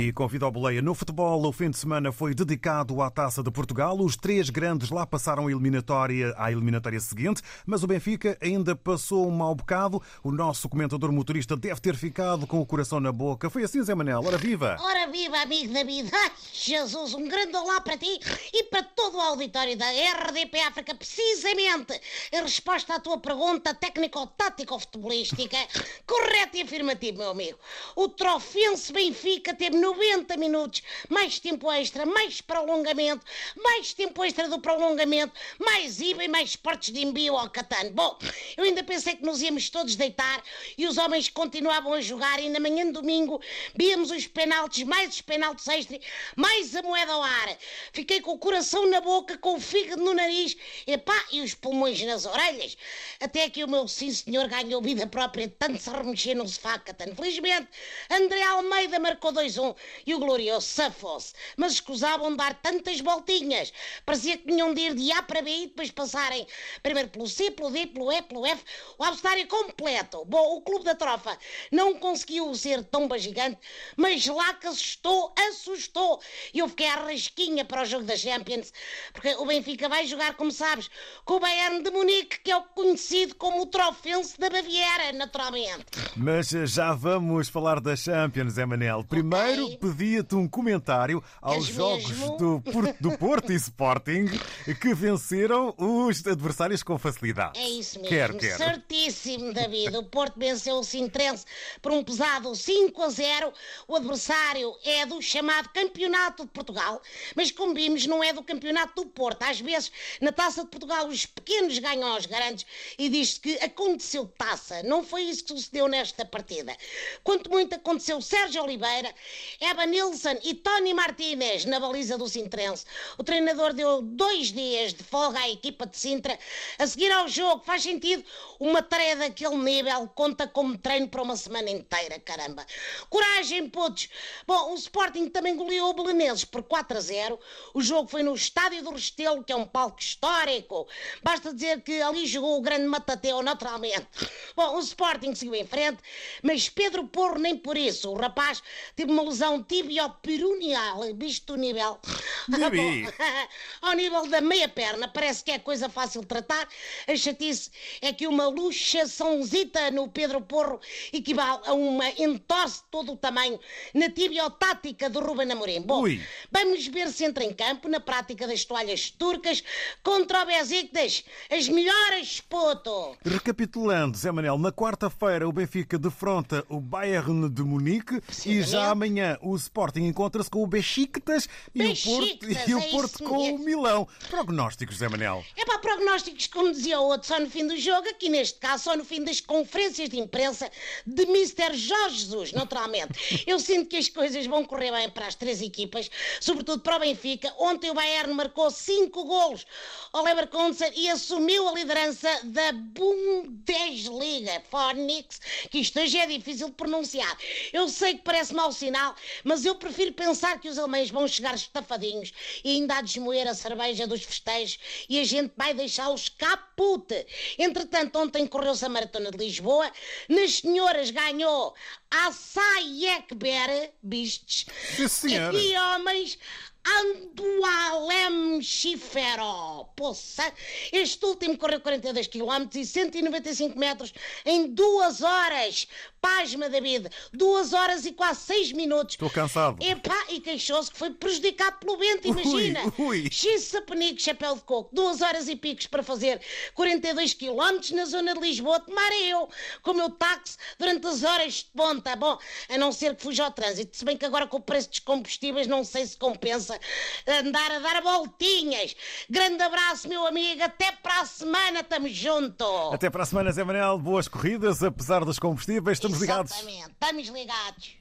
E convido ao boleia. No futebol, o fim de semana foi dedicado à Taça de Portugal. Os três grandes lá passaram a eliminatória, à eliminatória seguinte, mas o Benfica ainda passou um mau bocado. O nosso comentador motorista deve ter ficado com o coração na boca. Foi assim, Zé Manel. Ora viva! Ora viva, amigo David! Ai, Jesus, um grande olá para ti e para todo o auditório da RDP África. Precisamente em resposta à tua pergunta técnico-tático-futebolística, correta e afirmativa, meu amigo. O trofense Benfica teve 90 minutos, mais tempo extra, mais prolongamento, mais tempo extra do prolongamento, mais IVA e mais esportes de envio ao Catano. Bom, eu ainda pensei que nos íamos todos deitar e os homens continuavam a jogar e na manhã de domingo víamos os penaltis, mais os penaltis extra, mais a moeda ao ar. Fiquei com o coração na boca, com o fígado no nariz epá, e os pulmões nas orelhas. Até que o meu sim senhor ganhou vida própria, tanto se remexer no sofá, Catano. Felizmente, André Almeida marcou 2-1 e o glorioso safou-se. Mas escusavam de dar tantas voltinhas. Parecia que tinham de ir de A para B e depois passarem primeiro pelo C, pelo D, pelo E, pelo F, o abecedário completo. Bom, o Clube da Trofa não conseguiu ser tomba gigante, mas lá que assustou, assustou. E eu fiquei à rasquinha para o jogo da Champions, porque o Benfica vai jogar, como sabes, com o Bayern de Munique, que é o conhecido como o trofense da Baviera, naturalmente. Mas já vamos falar da Champions, Zé Manel. Primeiro, Pedia-te um comentário aos Queres jogos mesmo? do Porto, do Porto e Sporting que venceram os adversários com facilidade. É isso mesmo, Quer, quer. certíssimo, David. O Porto venceu o Sintrense por um pesado 5 a 0. O adversário é do chamado Campeonato de Portugal, mas como vimos, não é do Campeonato do Porto. Às vezes, na Taça de Portugal, os pequenos ganham aos grandes e diz-se que aconteceu taça. Não foi isso que sucedeu nesta partida. Quanto muito aconteceu Sérgio Oliveira, Eva Nilsson e Tony Martínez na baliza do Sintrense. O treinador deu dois dias de folga à equipa de Sintra. A seguir ao jogo, faz sentido uma tarefa daquele nível conta como treino para uma semana inteira, caramba. Coragem, putos! Bom, o Sporting também goleou o Belenenses por 4 a 0. O jogo foi no Estádio do Restelo, que é um palco histórico. Basta dizer que ali jogou o grande Matateu, naturalmente. Bom, o Sporting seguiu em frente, mas Pedro Porro nem por isso. O rapaz teve uma lesão tibio-perunial, visto o nível. Ao nível da meia perna, parece que é coisa fácil de tratar. A chatice é que uma luxaçãozita no Pedro Porro equivale a uma entorse de todo o tamanho na tibiotática do Ruben Amorim. Bom, Ui. vamos ver se entra em campo na prática das toalhas turcas contra o Besiktas. As melhores, puto! Recapitulando, Zé Manel, na quarta-feira o Benfica defronta o Bayern de Munique Sim, e Daniel. já amanhã o Sporting encontra-se com o Besiktas e o Porto, e o é Porto com o mesmo. Milão. Prognósticos, Zé Manel. É para prognósticos, como dizia o outro, só no fim do jogo, aqui neste caso, só no fim das conferências de imprensa de Mr. Jorge Jesus, naturalmente. Eu sinto que as coisas vão correr bem para as três equipas, sobretudo para o Benfica. Ontem o Bayern marcou cinco golos ao Leverkusen e assumiu a liderança da Bundesliga. Phonics, que isto hoje é difícil de pronunciar. Eu sei que parece mau sinal, mas eu prefiro pensar que os alemães vão chegar estafadinhos e ainda a desmoer a cerveja dos festejos e a gente vai deixá-los capute. Entretanto, ontem correu-se a Maratona de Lisboa, nas senhoras ganhou a Sayekber, bistes, e homens Andualem Chifero. Poça, este último correu 42 km e 195 metros em duas horas. Pasma, David, duas horas e quase seis minutos. Estou cansado. Epá, e queixou-se que foi prejudicado pelo vento, imagina. ui. Penico, chapéu de coco, duas horas e picos para fazer 42 km na zona de Lisboa. Tomara eu com o meu táxi durante as horas de ponta. Bom, a não ser que fuja ao trânsito. Se bem que agora com o preço dos combustíveis não sei se compensa andar a dar voltinhas. Grande abraço, meu amigo. Até para a semana, estamos juntos. Até para a semana, Zé Manel. Boas corridas, apesar dos combustíveis. Estamos ligados. Exatamente, estamos ligados.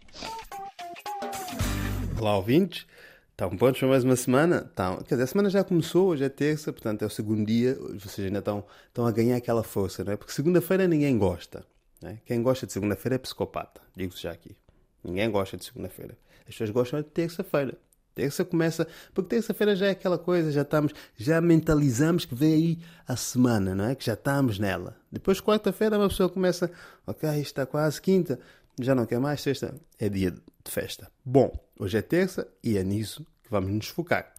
Olá, ouvintes. Estão prontos para mais uma semana? Estão. Quer dizer, a semana já começou, hoje é terça, portanto é o segundo dia. Vocês ainda estão, estão a ganhar aquela força, não é? Porque segunda-feira ninguém gosta. não é? Quem gosta de segunda-feira é psicopata. Digo-vos já aqui. Ninguém gosta de segunda-feira. As pessoas gostam de terça-feira. Terça começa, porque terça-feira já é aquela coisa, já estamos, já mentalizamos que vem aí a semana, não é? Que já estamos nela. Depois quarta-feira uma pessoa começa, ok, está quase quinta, já não quer mais, sexta é dia de festa. Bom, hoje é terça e é nisso que vamos nos focar.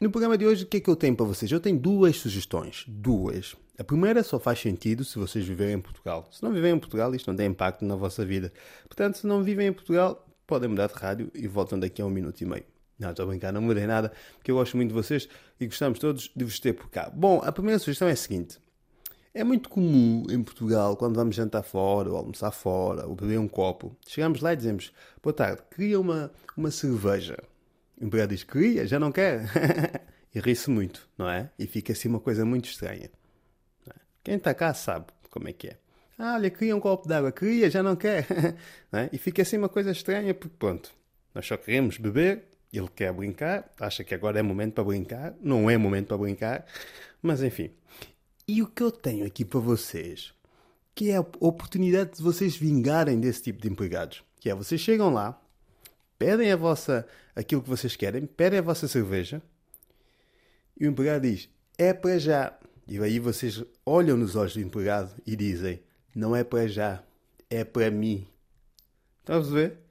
No programa de hoje, o que é que eu tenho para vocês? Eu tenho duas sugestões. Duas. A primeira só faz sentido se vocês viverem em Portugal. Se não viverem em Portugal, isto não tem impacto na vossa vida. Portanto, se não vivem em Portugal, podem mudar de rádio e voltam daqui a um minuto e meio. Não, estou a brincar, não mudei nada, porque eu gosto muito de vocês e gostamos todos de vos ter por cá. Bom, a primeira sugestão é a seguinte. É muito comum em Portugal, quando vamos jantar fora, ou almoçar fora, ou beber um copo, chegamos lá e dizemos: Boa tarde, queria uma, uma cerveja. O empregado diz: Queria, já não quer. e ri-se muito, não é? E fica assim uma coisa muito estranha. É? Quem está cá sabe como é que é. Ah, olha, queria um copo d'água, queria, já não quer. não é? E fica assim uma coisa estranha, porque pronto, nós só queremos beber, ele quer brincar, acha que agora é momento para brincar, não é momento para brincar, mas enfim. E o que eu tenho aqui para vocês, que é a oportunidade de vocês vingarem desse tipo de empregados, que é vocês chegam lá, pedem a vossa aquilo que vocês querem, pedem a vossa cerveja, e o empregado diz: "É para já". E aí vocês olham nos olhos do empregado e dizem: "Não é para já, é para mim". Estão a ver?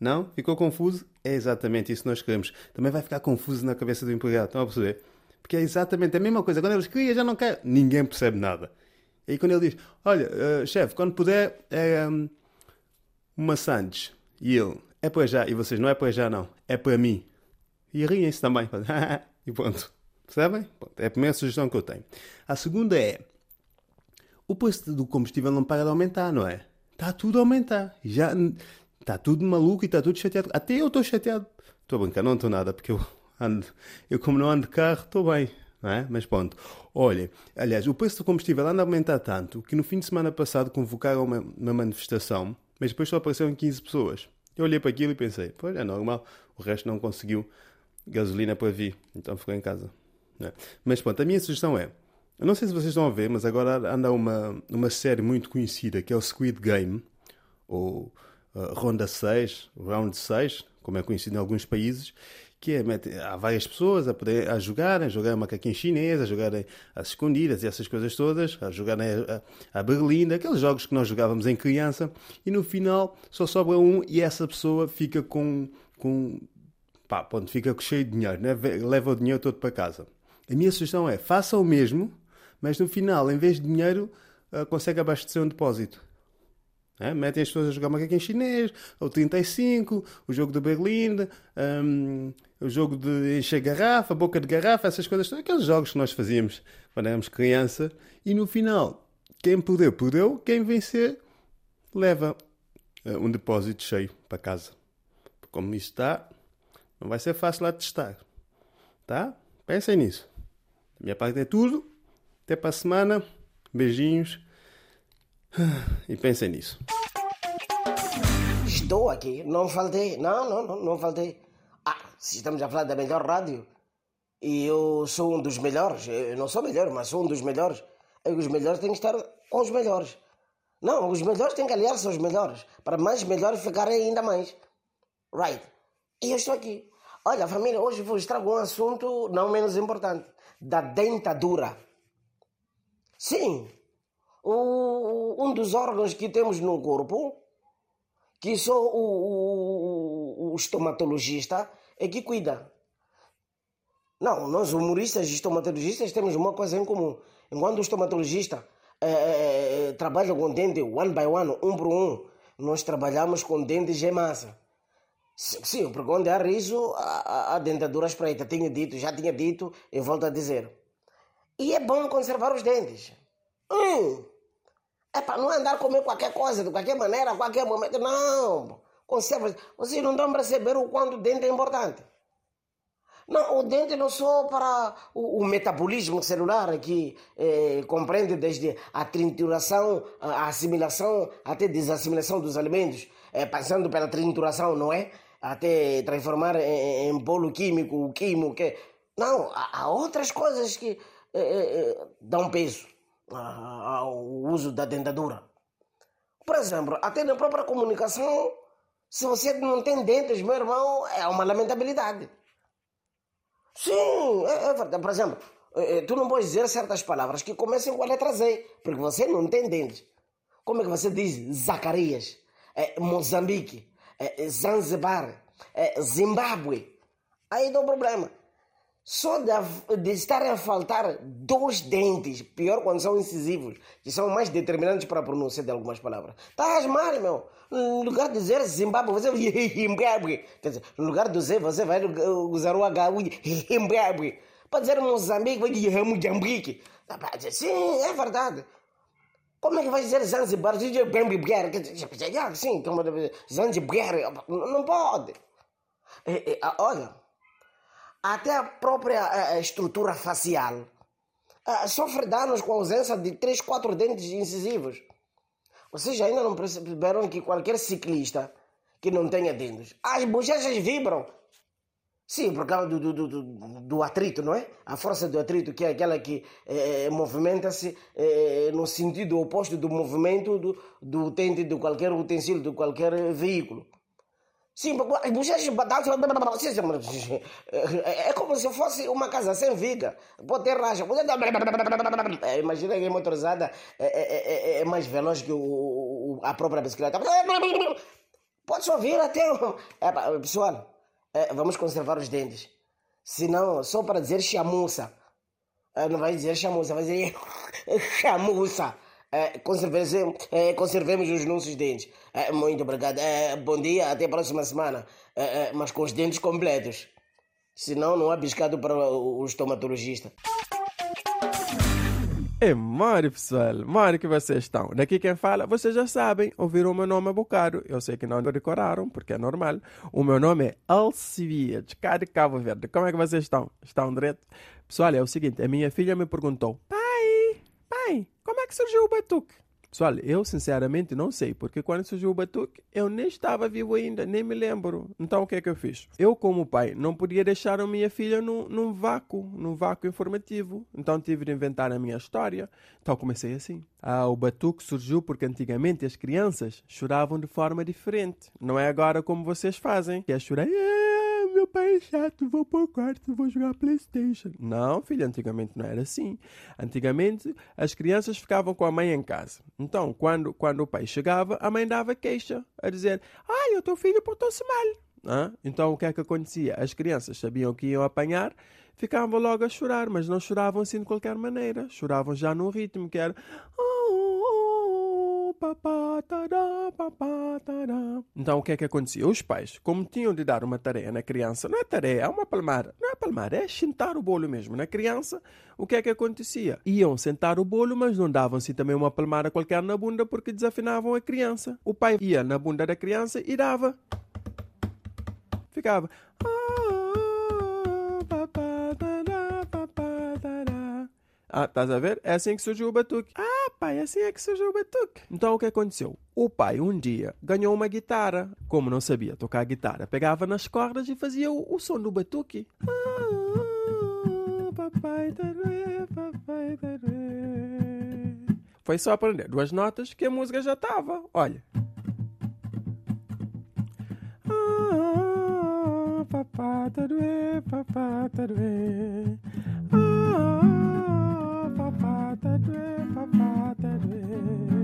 Não? Ficou confuso? É exatamente isso que nós queremos. Também vai ficar confuso na cabeça do empregado. Estão a perceber? Porque é exatamente a mesma coisa. Quando eles queriam, já não quer. Ninguém percebe nada. E aí quando ele diz, olha, uh, chefe, quando puder, é um, uma Sandes. E ele, é para já. E vocês, não é para já, não. É para mim. E riem-se também. e pronto. Percebem? Pronto, é a primeira sugestão que eu tenho. A segunda é, o preço do combustível não para de aumentar, não é? Está tudo a aumentar. Já está tudo maluco e está tudo chateado. Até eu estou chateado. Estou a brincar, não estou nada, porque eu ando, eu como não ando de carro, estou bem. É? Mas pronto, olha, aliás, o preço do combustível anda a aumentar tanto que no fim de semana passado convocaram uma, uma manifestação, mas depois só apareceram 15 pessoas. Eu olhei para aquilo e pensei, pois é normal, o resto não conseguiu gasolina para vir, então ficou em casa. É? Mas pronto, a minha sugestão é, eu não sei se vocês estão a ver, mas agora anda uma, uma série muito conhecida que é o Squid Game, ou Ronda 6, Round 6, como é conhecido em alguns países, que é, há várias pessoas a, poder, a jogar, a jogar macaquinho chinês, a jogar às escondidas e essas coisas todas, a jogar a, a Berlim, aqueles jogos que nós jogávamos em criança, e no final só sobra um e essa pessoa fica com. com pá, pronto, fica cheio de dinheiro, né? leva o dinheiro todo para casa. A minha sugestão é faça o mesmo, mas no final, em vez de dinheiro, uh, consegue abastecer um depósito. É? Metem as pessoas a jogar macaquinho chinês, o 35, o jogo do Berlim, um, o jogo de encher garrafa, boca de garrafa, essas coisas, aqueles jogos que nós fazíamos quando éramos criança. E no final, quem perdeu, perdeu, quem vencer, leva uh, um depósito cheio para casa. Como isso está, não vai ser fácil lá testar. Tá? Pensem nisso. Da minha parte é tudo. Até para a semana. Beijinhos. E pensem nisso. Estou aqui, não faltei. Não, não, não, não faltei. Ah, se estamos a falar da melhor rádio e eu sou um dos melhores, eu não sou melhor, mas sou um dos melhores, os melhores têm que estar com os melhores. Não, os melhores têm que aliar-se aos melhores, para mais melhores ficarem ainda mais. Right. E eu estou aqui. Olha, família, hoje vos trago um assunto não menos importante: da dentadura. Sim, um dos órgãos que temos no corpo, que só o, o, o estomatologista é que cuida. Não, nós humoristas e estomatologistas temos uma coisa em comum. Enquanto o estomatologista é, trabalha com dente one by one, um por um, nós trabalhamos com dentes em massa. Sim, porque onde há riso, há, há dentadura espreita. Tinha dito, já tinha dito, eu volto a dizer. E é bom conservar os dentes. Hum. É para não andar comer qualquer coisa, de qualquer maneira, a qualquer momento. Não. Conserva. Vocês não estão a perceber o quanto o dente é importante. Não, o dente não só para o, o metabolismo celular, que eh, compreende desde a trituração, a assimilação, até desassimilação dos alimentos, eh, passando pela trituração, não é? Até transformar em, em bolo químico, o químico. Que... Não, há, há outras coisas que eh, dão peso ao uso da dentadura. Por exemplo, até na própria comunicação, se você não tem dentes, meu irmão, é uma lamentabilidade. Sim, é, é verdade. Por exemplo, é, é, tu não podes dizer certas palavras que começam com a letra Z, porque você não tem dentes. Como é que você diz Zacarias? é, Moçambique, é, Zanzibar, é, Zimbábue. Aí dá um problema. Só de, de estarem a faltar dois dentes, pior quando são incisivos, que são mais determinantes para a pronúncia de algumas palavras. Estás mal, meu. No lugar de dizer Zimbábue, você vai Zimbábue. Quer dizer, no lugar do Z, você vai usar o H, Zimbábue. Para dizer Moçambique, vai dizer Moçambique. Sim, é verdade. Como é que vai dizer Zanzibar? Sim, como Zanzibar. Não pode. Olha, até a própria estrutura facial sofre danos com a ausência de 3, 4 dentes incisivos. Vocês ainda não perceberam que qualquer ciclista que não tenha dentes, as bochechas vibram. Sim, por causa do, do, do, do, atrito, não é? A força do atrito, que é aquela que eh, movimenta-se eh, no sentido oposto do movimento do, do utente de qualquer utensílio, de qualquer veículo. Sim, as bochechas é como se fosse uma casa sem viga. Pode ter racha. Imagina que a motorizada é, é, é, é mais veloz que o, a própria bicicleta. Pode ouvir até. Pessoal, vamos conservar os dentes. Senão, só para dizer chamuça. Não vai dizer chamuça, vai dizer chamuça. É, conservemos, é, conservemos os nossos dentes. É, muito obrigado. Bom dia, até a próxima semana. Mas com os dentes completos. Senão não há biscado para o estomatologista. É Mário, pessoal. Mário que vocês estão. Daqui quem fala, vocês já sabem, ouviram o meu nome a bocado. Eu sei que não decoraram, porque é normal. O meu nome é Alcivia, de cá de Cabo Verde. Como é que vocês estão? Estão direto? Pessoal, é o seguinte, a minha filha me perguntou, pai, pai, como é que surgiu o batuque? Pessoal, eu sinceramente não sei, porque quando surgiu o batuque, eu nem estava vivo ainda, nem me lembro. Então o que é que eu fiz? Eu, como pai, não podia deixar a minha filha num, num vácuo, num vácuo informativo. Então tive de inventar a minha história. Então comecei assim. Ah, o batuque surgiu porque antigamente as crianças choravam de forma diferente. Não é agora como vocês fazem, que é chorar. Pai é chato, vou para o quarto, vou jogar Playstation. Não, filho, antigamente não era assim. Antigamente as crianças ficavam com a mãe em casa. Então, quando, quando o pai chegava, a mãe dava queixa, a dizer, ai, o teu filho portou-se mal. Ah, então o que é que acontecia? As crianças sabiam que iam apanhar, ficavam logo a chorar, mas não choravam assim de qualquer maneira. Choravam já num ritmo que era. Então o que é que acontecia? Os pais, como tinham de dar uma tarefa na criança, não é tarefa, é uma palmada, não é palmada, é sentar o bolo mesmo na criança, o que é que acontecia? Iam sentar o bolo, mas não davam-se também uma palmada qualquer na bunda porque desafinavam a criança. O pai ia na bunda da criança e dava. Ficava. Ah, estás a ver? É assim que surgiu o batuque. Ah, pai, assim é que surgiu o batuque. Então o que aconteceu? O pai um dia ganhou uma guitarra. Como não sabia tocar guitarra, pegava nas cordas e fazia o, o som do batuque. Ah, papai, tarê, papai, tarê. Foi só aprender duas notas que a música já estava. Olha. Ah, papá, tarê, papá, tarê. Ah, papá, tarê, papá,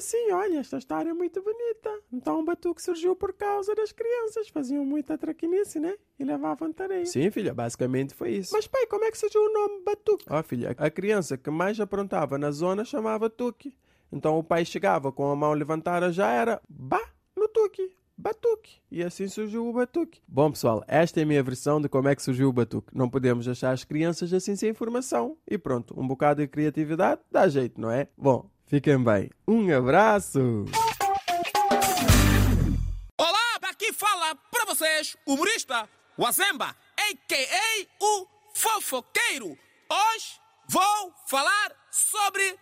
assim, olha, esta história é muito bonita. Então o batuque surgiu por causa das crianças, faziam muita traquinice, né? E levavam tareia. Sim, filha, basicamente foi isso. Mas pai, como é que surgiu o nome batuque? Ó, oh, filha, a criança que mais aprontava na zona chamava tuque. Então o pai chegava com a mão levantada, já era bah no tuque. Batuque. E assim surgiu o batuque. Bom, pessoal, esta é a minha versão de como é que surgiu o batuque. Não podemos deixar as crianças assim sem informação. E pronto, um bocado de criatividade dá jeito, não é? Bom, fiquem bem. Um abraço! Olá, daqui fala para vocês, humorista Wazemba, a.k.a. o fofoqueiro. Hoje vou falar sobre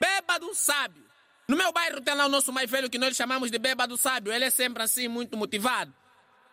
bêbado sábio. No meu bairro tem lá o nosso mais velho que nós chamamos de bêbado sábio. Ele é sempre assim, muito motivado.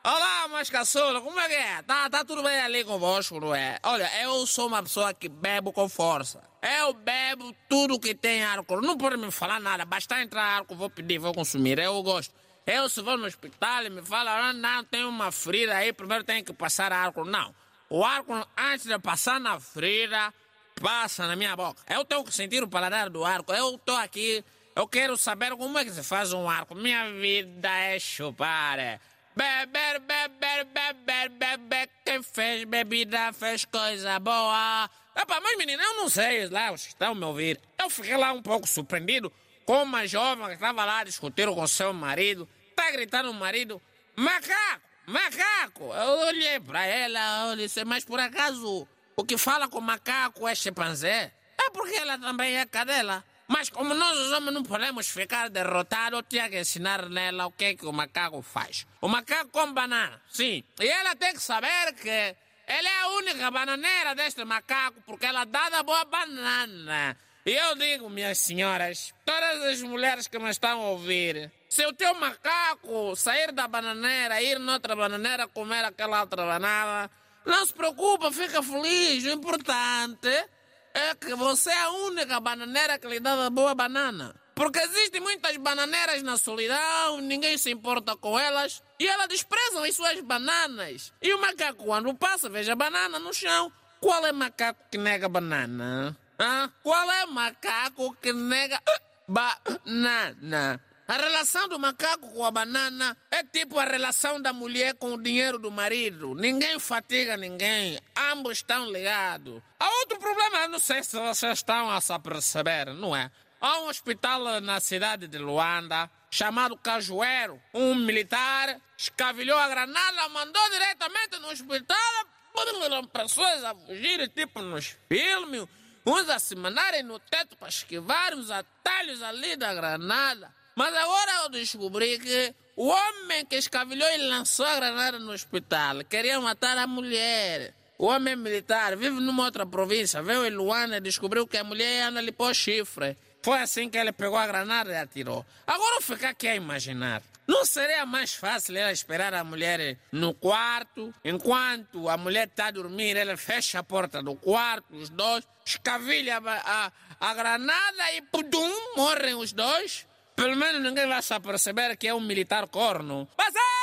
Olá, mas como é que é? Tá, tá tudo bem ali convosco, não é? Olha, eu sou uma pessoa que bebo com força. Eu bebo tudo que tem álcool. Não pode me falar nada. Basta entrar álcool, vou pedir, vou consumir. Eu gosto. Eu, se vou no hospital e me fala, ah, não, tem uma ferida aí, primeiro tem que passar álcool. Não. O álcool, antes de passar na ferida, passa na minha boca. Eu tenho que sentir o paladar do álcool. Eu tô aqui, eu quero saber como é que se faz um álcool. Minha vida é chupar. Beber, beber, beber, beber. Quem fez bebida fez coisa boa. Epa, mas menina, eu não sei lá, vocês estão me ouvir. Eu fiquei lá um pouco surpreendido com uma jovem que estava lá discutindo com seu marido. Tá gritando o marido, macaco, macaco. Eu olhei para ela, eu disse, mas por acaso o que fala com macaco é chimpanzé? É porque ela também é cadela. Mas como nós os homens não podemos ficar derrotados, eu tinha que ensinar nela o que, é que o macaco faz. O macaco come banana, sim. E ela tem que saber que ela é a única bananeira deste macaco, porque ela dá da boa banana. E eu digo, minhas senhoras, todas as mulheres que me estão a ouvir, se o teu macaco sair da bananeira, ir noutra bananeira comer aquela outra banana, não se preocupa, fica feliz. O importante é que você é a única bananeira que lhe dá boa banana. Porque existem muitas bananeiras na solidão, ninguém se importa com elas, e elas desprezam as suas bananas. E o macaco, quando passa, veja a banana no chão. Qual é macaco que nega banana? Hã? Qual é macaco que nega banana? A relação do macaco com a banana é tipo a relação da mulher com o dinheiro do marido. Ninguém fatiga ninguém. Ambos estão ligados. Há outro problema, não sei se vocês estão a se perceber, não é? Há um hospital na cidade de Luanda chamado Cajueiro. Um militar escavilhou a granada, mandou diretamente no hospital. Pessoas a fugirem, tipo nos filmes. Uns a se no teto para esquivar os atalhos ali da granada. Mas agora eu descobri que o homem que escavilhou e lançou a granada no hospital queria matar a mulher. O homem militar vive numa outra província, veio em Luanda e descobriu que a mulher anda ali por chifre. Foi assim que ele pegou a granada e atirou. Agora fica aqui a imaginar. Não seria mais fácil ela esperar a mulher no quarto, enquanto a mulher está a dormir, ele fecha a porta do quarto, os dois, escavilha a, a, a granada e pudum, morrem os dois? Pelo menos ninguém vai se perceber que é um militar corno. Mas é